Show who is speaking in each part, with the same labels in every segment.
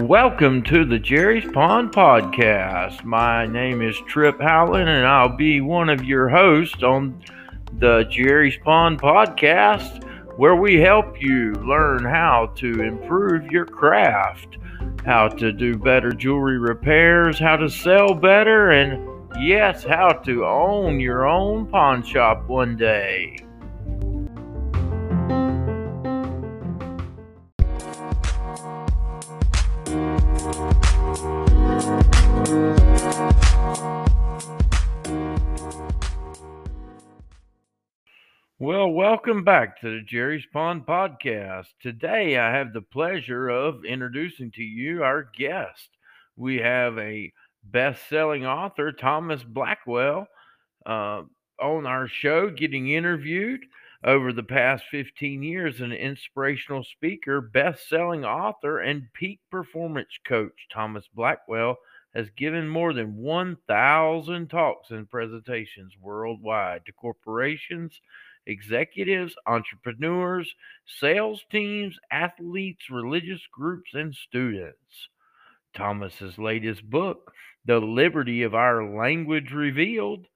Speaker 1: Welcome to the Jerry's Pawn Podcast. My name is Trip Howland, and I'll be one of your hosts on the Jerry's Pawn Podcast, where we help you learn how to improve your craft, how to do better jewelry repairs, how to sell better, and yes, how to own your own pawn shop one day. Welcome back to the Jerry's Pawn Podcast. Today, I have the pleasure of introducing to you our guest. We have a best selling author, Thomas Blackwell, uh, on our show, getting interviewed over the past 15 years. An inspirational speaker, best selling author, and peak performance coach, Thomas Blackwell has given more than 1,000 talks and presentations worldwide to corporations executives, entrepreneurs, sales teams, athletes, religious groups, and students. Thomas's latest book, The Liberty of Our Language Revealed,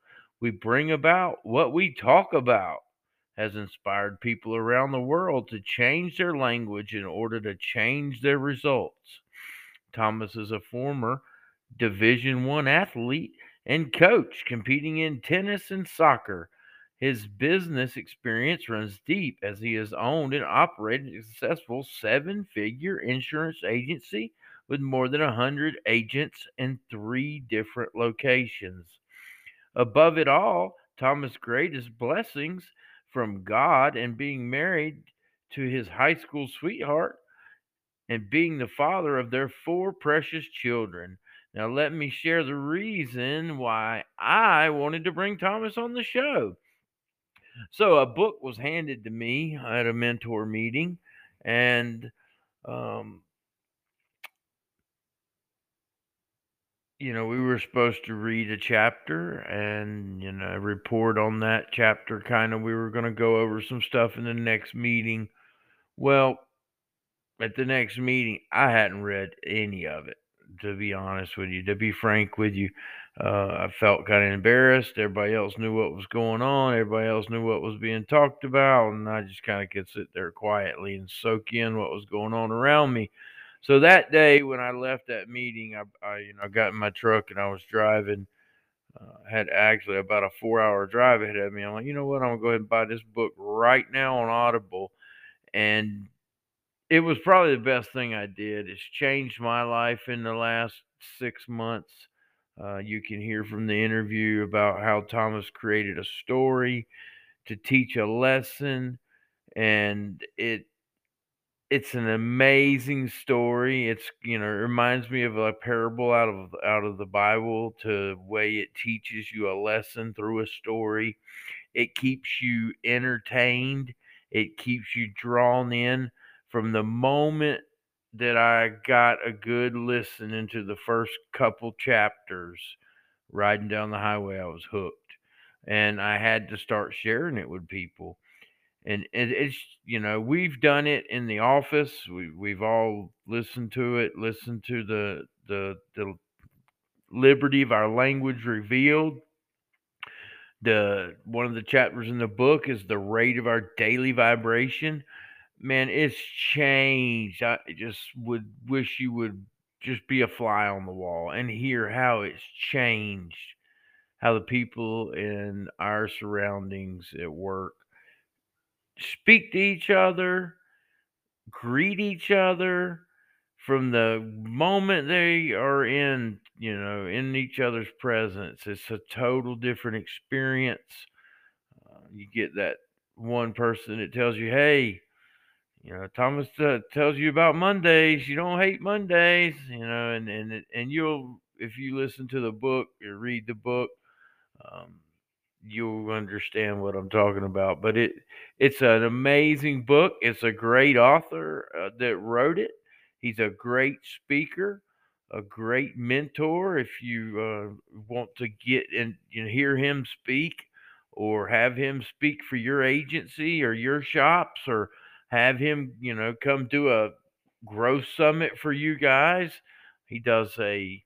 Speaker 1: we bring about what we talk about, has inspired people around the world to change their language in order to change their results. Thomas is a former Division 1 athlete and coach competing in tennis and soccer his business experience runs deep as he has owned and operated a successful seven figure insurance agency with more than 100 agents in three different locations. Above it all, Thomas' greatest blessings from God and being married to his high school sweetheart and being the father of their four precious children. Now, let me share the reason why I wanted to bring Thomas on the show. So a book was handed to me at a mentor meeting, and um, you know, we were supposed to read a chapter and, you know, report on that chapter. Kind of, we were going to go over some stuff in the next meeting. Well, at the next meeting, I hadn't read any of it, to be honest with you, to be frank with you. Uh, I felt kind of embarrassed. Everybody else knew what was going on. Everybody else knew what was being talked about, and I just kind of could sit there quietly and soak in what was going on around me. So that day, when I left that meeting, I, I you know got in my truck and I was driving. Uh, had actually about a four-hour drive ahead of me. I'm like, you know what? I'm gonna go ahead and buy this book right now on Audible, and it was probably the best thing I did. It's changed my life in the last six months uh, you can hear from the interview about how Thomas created a story to teach a lesson, and it it's an amazing story. It's you know it reminds me of a parable out of out of the Bible to way it teaches you a lesson through a story. It keeps you entertained. It keeps you drawn in from the moment that I got a good listen into the first couple chapters riding down the highway. I was hooked. And I had to start sharing it with people. And it, it's, you know, we've done it in the office. We, we've all listened to it, listened to the, the, the liberty of our language revealed. The one of the chapters in the book is the rate of our daily vibration man, it's changed. I just would wish you would just be a fly on the wall and hear how it's changed, how the people in our surroundings at work speak to each other, greet each other from the moment they are in, you know, in each other's presence. It's a total different experience. Uh, you get that one person that tells you, hey, you know, Thomas uh, tells you about Mondays. You don't hate Mondays, you know, and and and you'll if you listen to the book or read the book, um, you'll understand what I'm talking about. But it it's an amazing book. It's a great author uh, that wrote it. He's a great speaker, a great mentor. If you uh, want to get and you know, hear him speak or have him speak for your agency or your shops or have him, you know, come do a growth summit for you guys. He does a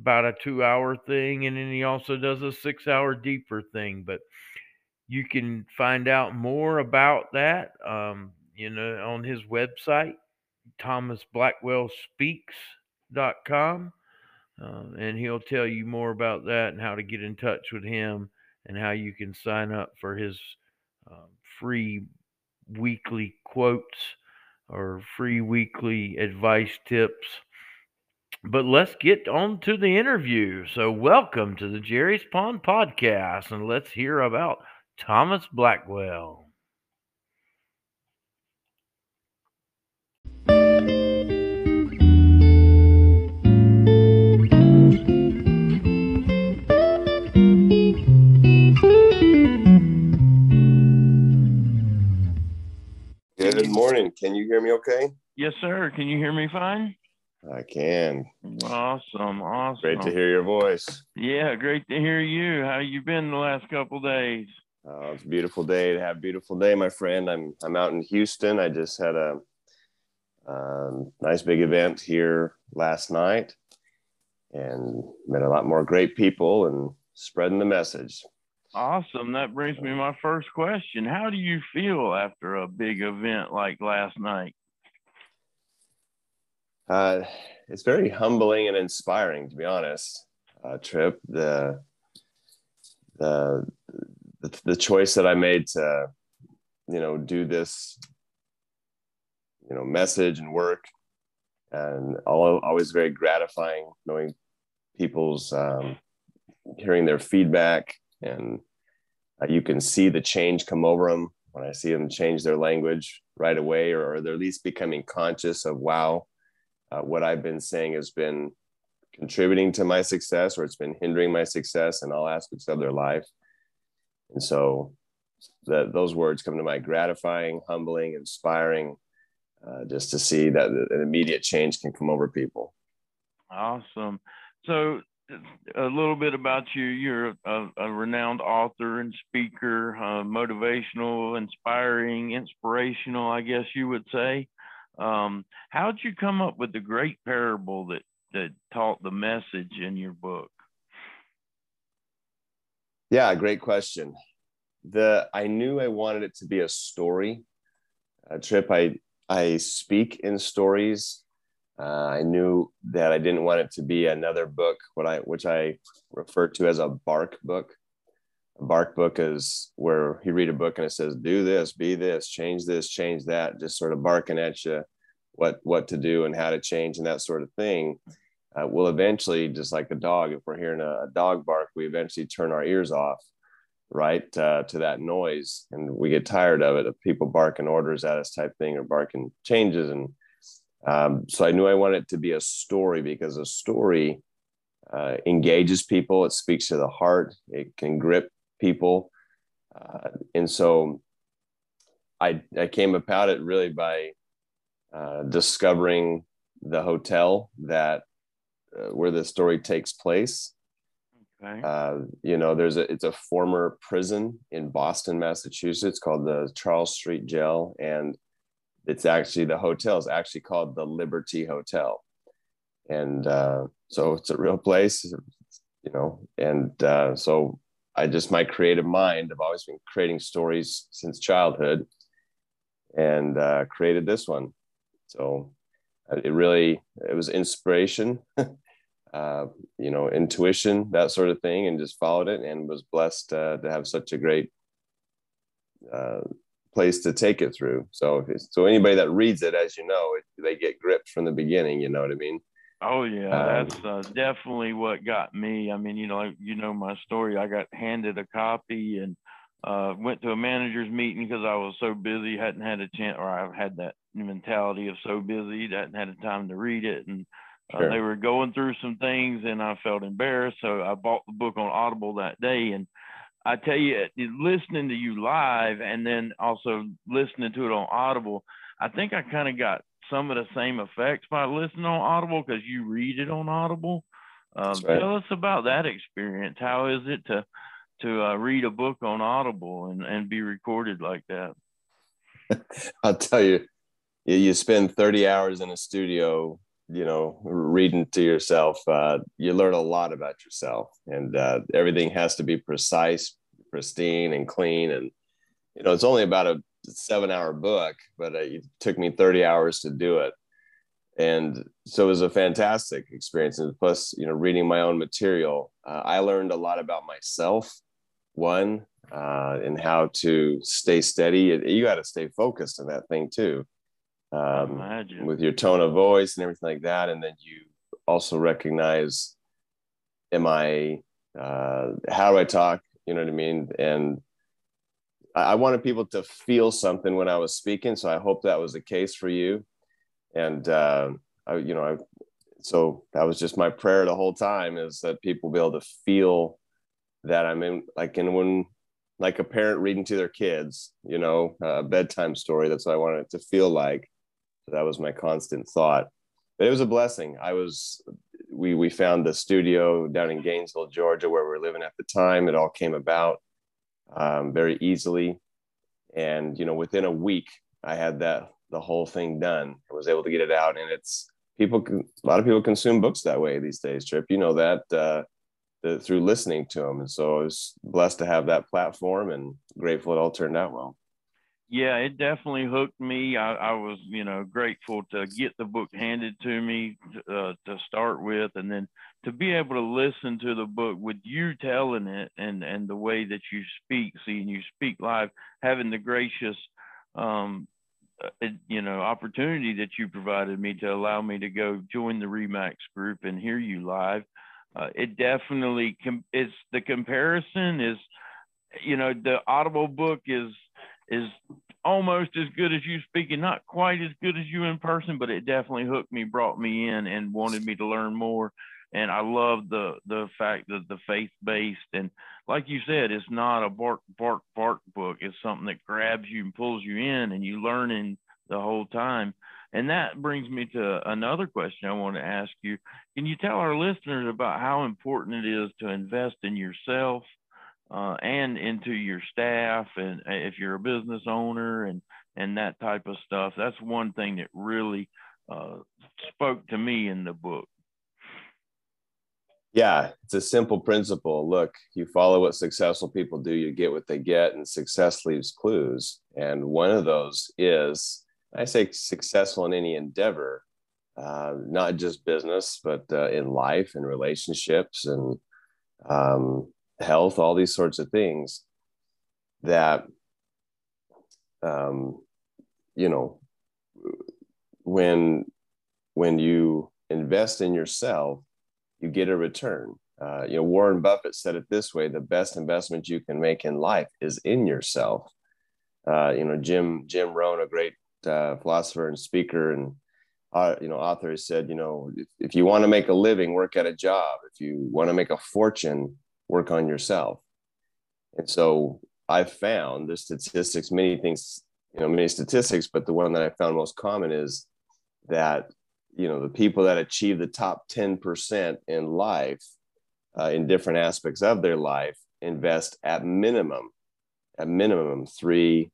Speaker 1: about a 2-hour thing and then he also does a 6-hour deeper thing, but you can find out more about that um, you know on his website thomasblackwellspeaks.com uh, and he'll tell you more about that and how to get in touch with him and how you can sign up for his uh, free weekly quotes or free weekly advice tips. But let's get on to the interview. So, welcome to the Jerry's Pawn podcast, and let's hear about Thomas Blackwell.
Speaker 2: Good morning. Can you hear me okay?
Speaker 1: Yes, sir. Can you hear me fine?
Speaker 2: I can.
Speaker 1: Awesome. Awesome.
Speaker 2: Great to hear your voice.
Speaker 1: Yeah, great to hear you. How you been the last couple days?
Speaker 2: Uh, it's a beautiful day to have a beautiful day, my friend. I'm I'm out in Houston. I just had a um, nice big event here last night and met a lot more great people and spreading the message.
Speaker 1: Awesome. That brings me my first question. How do you feel after a big event like last night?
Speaker 2: Uh, it's very humbling and inspiring, to be honest. Uh, Trip, the the the, the choice that I made to, you know, do this, you know, message and work, and all, always very gratifying knowing people's um, hearing their feedback, and uh, you can see the change come over them when I see them change their language right away, or, or they're at least becoming conscious of, wow, uh, what I've been saying has been contributing to my success, or it's been hindering my success in all aspects of their life and so that those words come to mind gratifying, humbling, inspiring, uh, just to see that an immediate change can come over people.
Speaker 1: Awesome. So, a little bit about you. You're a, a renowned author and speaker, uh, motivational, inspiring, inspirational, I guess you would say. Um, how'd you come up with the great parable that, that taught the message in your book?
Speaker 2: Yeah, great question. The I knew I wanted it to be a story. A trip I I speak in stories. Uh, I knew that I didn't want it to be another book, what I which I refer to as a bark book. A bark book is where you read a book and it says, "Do this, be this, change this, change that," just sort of barking at you what what to do and how to change and that sort of thing uh, we'll eventually, just like a dog, if we're hearing a, a, dog bark, we eventually turn our ears off, right, uh, to that noise, and we get tired of it. Of people barking orders at us, type thing, or barking changes, and um, so I knew I wanted it to be a story because a story uh, engages people. It speaks to the heart. It can grip people, uh, and so I I came about it really by uh, discovering the hotel that uh, where the story takes place. Okay. Uh, you know, there's a it's a former prison in Boston, Massachusetts, called the Charles Street Jail, and it's actually the hotel is actually called the Liberty Hotel, and uh, so it's a real place, you know. And uh, so I just my creative mind. I've always been creating stories since childhood, and uh, created this one. So it really it was inspiration uh, you know intuition that sort of thing and just followed it and was blessed uh, to have such a great uh, place to take it through so so anybody that reads it as you know it, they get gripped from the beginning you know what i mean
Speaker 1: oh yeah um, that's uh, definitely what got me i mean you know you know my story i got handed a copy and uh, went to a manager's meeting because I was so busy, hadn't had a chance, or I've had that mentality of so busy, hadn't had a time to read it. And uh, sure. uh, they were going through some things and I felt embarrassed. So I bought the book on Audible that day. And I tell you, listening to you live and then also listening to it on Audible, I think I kind of got some of the same effects by listening on Audible because you read it on Audible. Um, right. Tell us about that experience. How is it to
Speaker 3: to uh, read a book on Audible and, and be recorded like that.
Speaker 2: I'll tell you, you spend 30 hours in a studio, you know, reading to yourself. Uh, you learn a lot about yourself, and uh, everything has to be precise, pristine, and clean. And you know, it's only about a seven-hour book, but it took me 30 hours to do it. And so it was a fantastic experience. And plus, you know, reading my own material, uh, I learned a lot about myself one uh, and how to stay steady. You got to stay focused on that thing too, um, with your tone of voice and everything like that. And then you also recognize, am I, uh, how do I talk? You know what I mean? And I, I wanted people to feel something when I was speaking. So I hope that was the case for you. And, uh, I, you know, I, so that was just my prayer the whole time is that people be able to feel that I'm in like in when like a parent reading to their kids, you know, a bedtime story. That's what I wanted it to feel like. That was my constant thought. But it was a blessing. I was we we found the studio down in Gainesville, Georgia, where we were living at the time. It all came about um, very easily, and you know, within a week, I had that the whole thing done. I was able to get it out, and it's people. A lot of people consume books that way these days. Trip, you know that. Uh, the, through listening to them. And so I was blessed to have that platform and grateful it all turned out well.
Speaker 3: Yeah, it definitely hooked me. I, I was, you know, grateful to get the book handed to me uh, to start with, and then to be able to listen to the book with you telling it and and the way that you speak, seeing you speak live, having the gracious, um, uh, you know, opportunity that you provided me to allow me to go join the Remax group and hear you live uh, it definitely com- it's the comparison is you know the audible book is is almost as good as you speaking not quite as good as you in person but it definitely hooked me brought me in and wanted me to learn more. And i love the the fact that the faith based and like you said it's not a bark bark bark book. It's something that grabs you and pulls you in and you learning the whole time. And that brings me to another question I want to ask you. Can you tell our listeners about how important it is to invest in yourself uh, and into your staff, and uh, if you're a business owner and and that type of stuff? That's one thing that really uh, spoke to me in the book.
Speaker 2: Yeah, it's a simple principle. Look, you follow what successful people do, you get what they get, and success leaves clues. And one of those is I say successful in any endeavor, uh, not just business, but uh, in life and relationships and um, health, all these sorts of things that, um, you know, when when you invest in yourself, you get a return. Uh, you know, Warren Buffett said it this way: the best investment you can make in life is in yourself. Uh, you know, Jim Jim Rohn, a great uh, philosopher and speaker and uh, you know author said you know if, if you want to make a living work at a job if you want to make a fortune work on yourself and so i've found the statistics many things you know many statistics but the one that i found most common is that you know the people that achieve the top 10% in life uh, in different aspects of their life invest at minimum at minimum three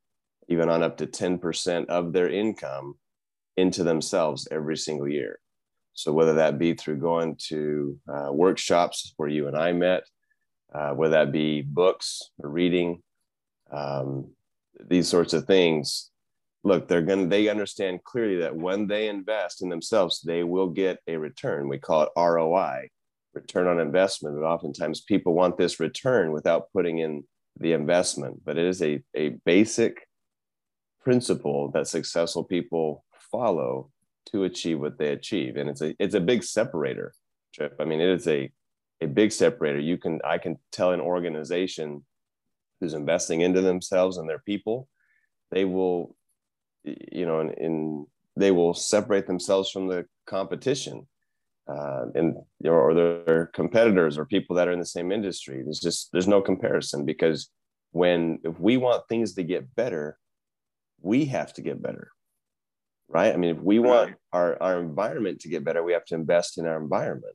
Speaker 2: even on up to 10% of their income into themselves every single year. So, whether that be through going to uh, workshops where you and I met, uh, whether that be books or reading, um, these sorts of things, look, they're going to, they understand clearly that when they invest in themselves, they will get a return. We call it ROI, return on investment. But oftentimes people want this return without putting in the investment, but it is a, a basic principle that successful people follow to achieve what they achieve and it's a it's a big separator trip i mean it is a a big separator. You can i can tell an organization who's investing into themselves and their people they will you know in, in they will separate themselves from the competition uh, and or their competitors or people that are in the same industry. There's just there's no comparison because when if we want things to get better we have to get better right? I mean if we want our, our environment to get better we have to invest in our environment.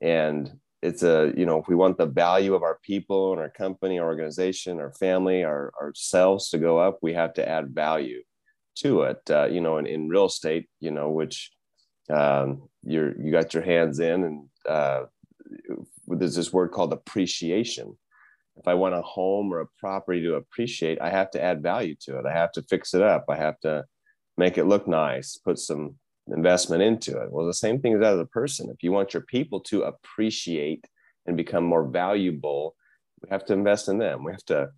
Speaker 2: And it's a you know if we want the value of our people and our company our organization our family our ourselves to go up we have to add value to it. Uh, you know in, in real estate you know which um, you're you got your hands in and uh, there's this word called appreciation. If i want a home or a property to appreciate i have to add value to it. I have to fix it up. I have to make it look nice put some investment into it. Well, the same thing is as a person. If you want your people to appreciate and become more valuable, we have to invest in them. We have to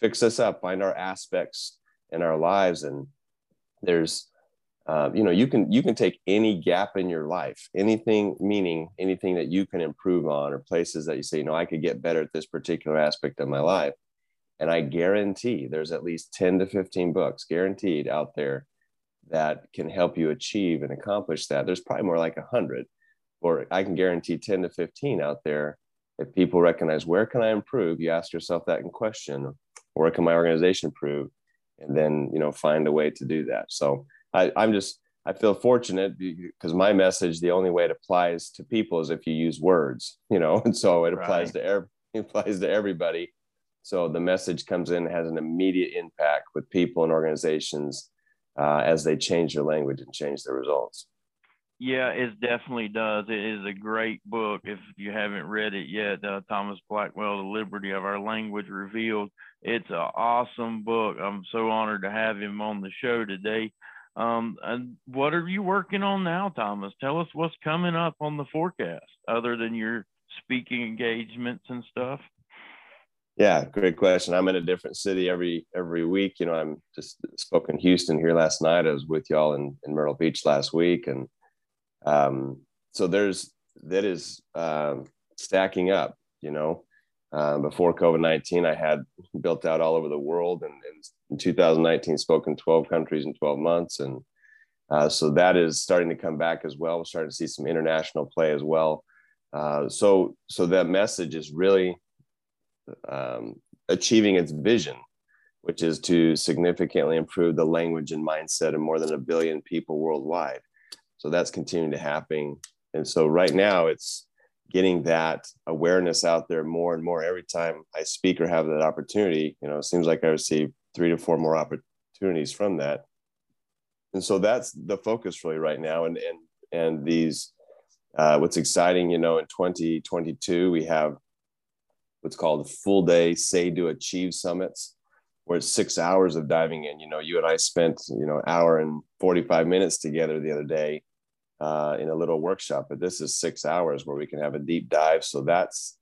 Speaker 2: fix us up, find our aspects in our lives. And there's, uh, you know, you can you can take any gap in your life, anything meaning anything that you can improve on, or places that you say, you know, I could get better at this particular aspect of my life. And I guarantee there's at least 10 to 15 books guaranteed out there that can help you achieve and accomplish that. There's probably more like a hundred, or I can guarantee 10 to 15 out there. If people recognize where can I improve, you ask yourself that in question, where can my organization improve? And then, you know, find a way to do that. So I, I'm just, I feel fortunate because my message, the only way it applies to people is if you use words, you know, and so it applies right. to every, it applies to everybody. So the message comes in, has an immediate impact with people and organizations uh, as they change their language and change their results.
Speaker 3: Yeah, it definitely does. It is a great book. If you haven't read it yet, uh, Thomas Blackwell, The Liberty of Our Language Revealed. It's an awesome book. I'm so honored to have him on the show today. Um, and what are you working on now, Thomas? Tell us what's coming up on the forecast, other than your speaking engagements and stuff.
Speaker 2: Yeah, great question. I'm in a different city every every week. You know, I'm just spoke in Houston here last night. I was with y'all in, in Myrtle Beach last week, and um, so there's that is um, stacking up. You know, uh, before COVID 19, I had built out all over the world, and, and in 2019, spoke in 12 countries in 12 months, and uh, so that is starting to come back as well. We're starting to see some international play as well. Uh, so so that message is really um, achieving its vision, which is to significantly improve the language and mindset of more than a billion people worldwide. So that's continuing to happen. And so right now it's getting that awareness out there more and more every time I speak or have that opportunity. You know, it seems like I receive three to four more opportunities from that. And so that's the focus really right now. And and and these uh, what's exciting, you know, in 2022 we have what's called full day say to achieve summits where it's six hours of diving in. You know you and i spent you know hour and 45 minutes together the other day uh, in a little workshop but this is six hours where we can have a deep dive. So that's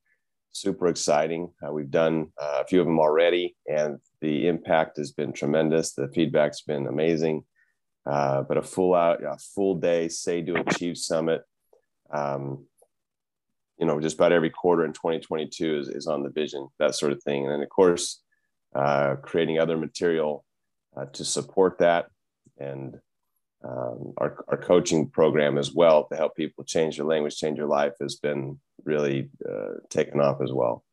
Speaker 2: super exciting. Uh, we've done uh, a few of them already and the impact has been tremendous. The feedback's been amazing. Uh, but a full out a full day say to achieve summit um, you know just about every quarter in 2022 is, is on the vision that sort of thing. And then of course uh, creating other material uh, to support that. And um, our, our coaching program as well to help people change their language change their life has been really uh, taken off as well.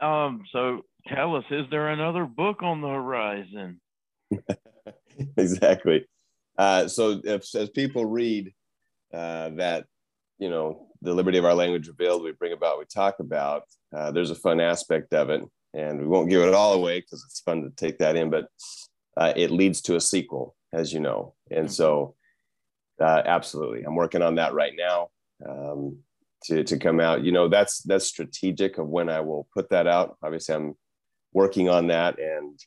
Speaker 3: Um, so tell us is there another book on the horizon?
Speaker 2: Exactly. Uh, so if, as people read uh, that you know the liberty of our language revealed we bring about we talk about uh, there's a fun aspect of it and we won't give it all away because it's fun to take that in but uh, it leads to a sequel as you know and so uh, absolutely i'm working on that right now um, to, to come out you know that's that's strategic of when i will put that out obviously i'm working on that and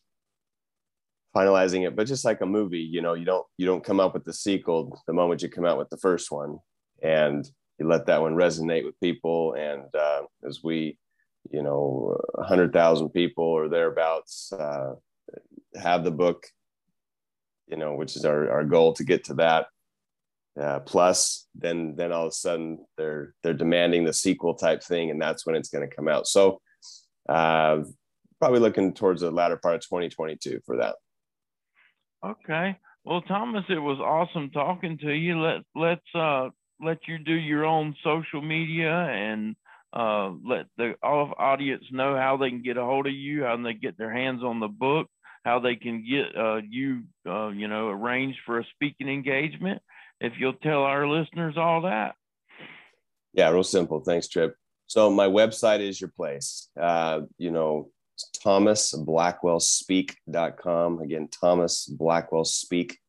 Speaker 2: finalizing it but just like a movie you know you don't you don't come up with the sequel the moment you come out with the first one and you let that one resonate with people. And uh, as we, you know, 100,000 people or thereabouts uh, have the book, you know, which is our, our goal to get to that. Uh, plus, then then all of a sudden they're they're demanding the sequel type thing, and that's when it's going to come out. So, uh, probably looking towards the latter part of 2022 for that.
Speaker 3: Okay. Well, Thomas, it was awesome talking to you. Let let's uh, let you do your own social media and uh, let the all audience know how they can get a hold of you, how they get their hands on the book, how they can get uh, you, uh, you know, arranged for a speaking engagement. If you'll tell our listeners all that.
Speaker 2: Yeah, real simple. Thanks, Trip. So my website is your place. Uh, you know, thomasblackwellspeak.com. Again, thomas blackwell thomasblackwellspeak.com.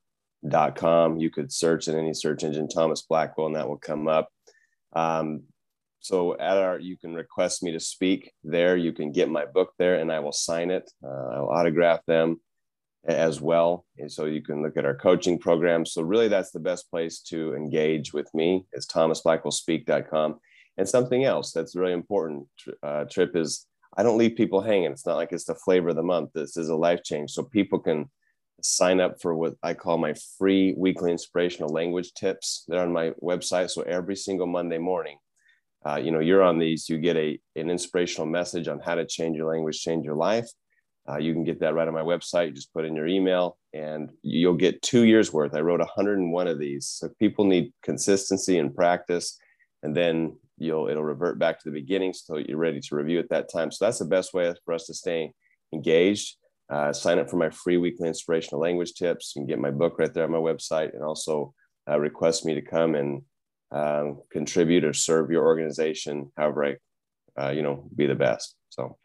Speaker 2: You could search in any search engine Thomas Blackwell, and that will come up. Um, so at our, you can request me to speak there. You can get my book there, and I will sign it. Uh, I'll autograph them as well. And so you can look at our coaching program. So really, that's the best place to engage with me is thomasblackwellspeak.com. And something else that's really important, uh, Trip, is I don't leave people hanging. It's not like it's the flavor of the month. This is a life change. So people can sign up for what I call my free weekly inspirational language tips. They're on my website. So every single Monday morning, uh, you know, you're on these, you get a, an inspirational message on how to change your language, change your life. Uh, you can get that right on my website. Just put in your email and you'll get two years worth. I wrote 101 of these. So people need consistency and practice. And then you'll it'll revert back to the beginning so you're ready to review at that time so that's the best way for us to stay engaged uh, sign up for my free weekly inspirational language tips. Can get my book right there on my website and also uh, request me to come and um, contribute or serve your organization however i uh, you know be the best. So.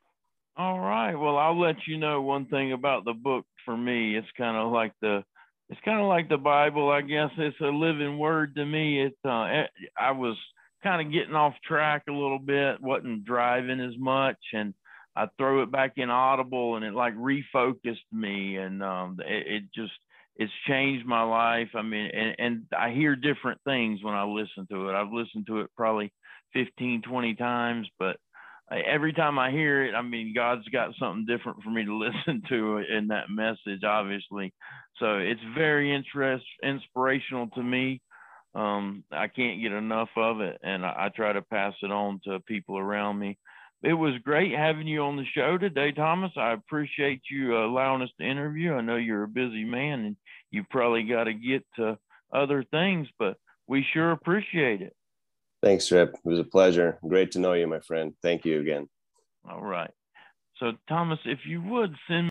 Speaker 1: All right. Well i'll let you know one thing about the book for me. It's kind of like the it's kind of like the bible i guess. It's a living word to me. It uh, eh, i was kind of getting off track a little bit, wasn't driving as much, and I throw it back in Audible, and it like refocused me, and um, it, it just it's changed my life. I mean, and, and I hear different things when I listen to it. I've listened to it probably 15, 20 times, but every time I hear it, I mean, God's got something different for me to listen to in that message, obviously. So it's very interest inspirational to me um, I can't get enough of it, and I, I, try to pass it on to people around me. It was great having you on the show today, Thomas. I appreciate you allowing us to interview. I know you're a busy man, and you probably got to get to other things, but we sure appreciate it.
Speaker 2: Thanks, Rip. It was a pleasure. Great to know you, my friend. Thank you again.
Speaker 1: All right. So, Thomas, if you would send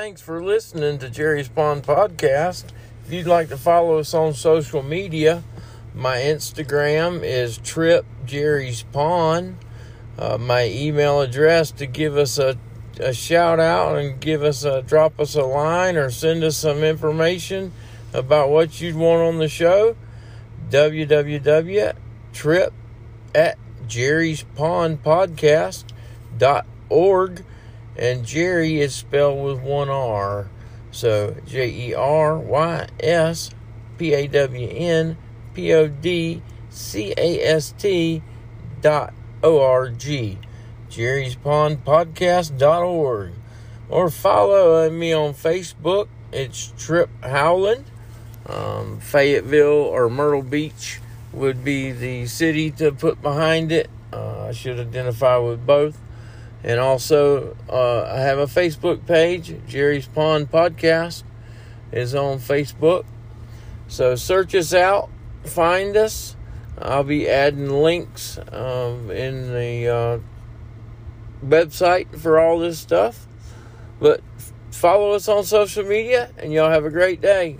Speaker 1: Thanks for listening to Jerry's Pawn Podcast. If you'd like to follow us on social media, my Instagram is Trip Jerry's Pawn. Uh, my email address to give us a, a shout out and give us a drop us a line or send us some information about what you'd want on the show. www.trip at Jerry's Podcast.org. And Jerry is spelled with one R. So J E R Y S P A W N P O D C A S T dot O R G. Jerry's Pawn Podcast.org. Or follow me on Facebook. It's Trip Howland. Um, Fayetteville or Myrtle Beach would be the city to put behind it. Uh, I should identify with both. And also, uh, I have a Facebook page, Jerry's Pawn Podcast is on Facebook. So search us out, find us. I'll be adding links um, in the uh, website for all this stuff. But follow us on social media, and y'all have a great day.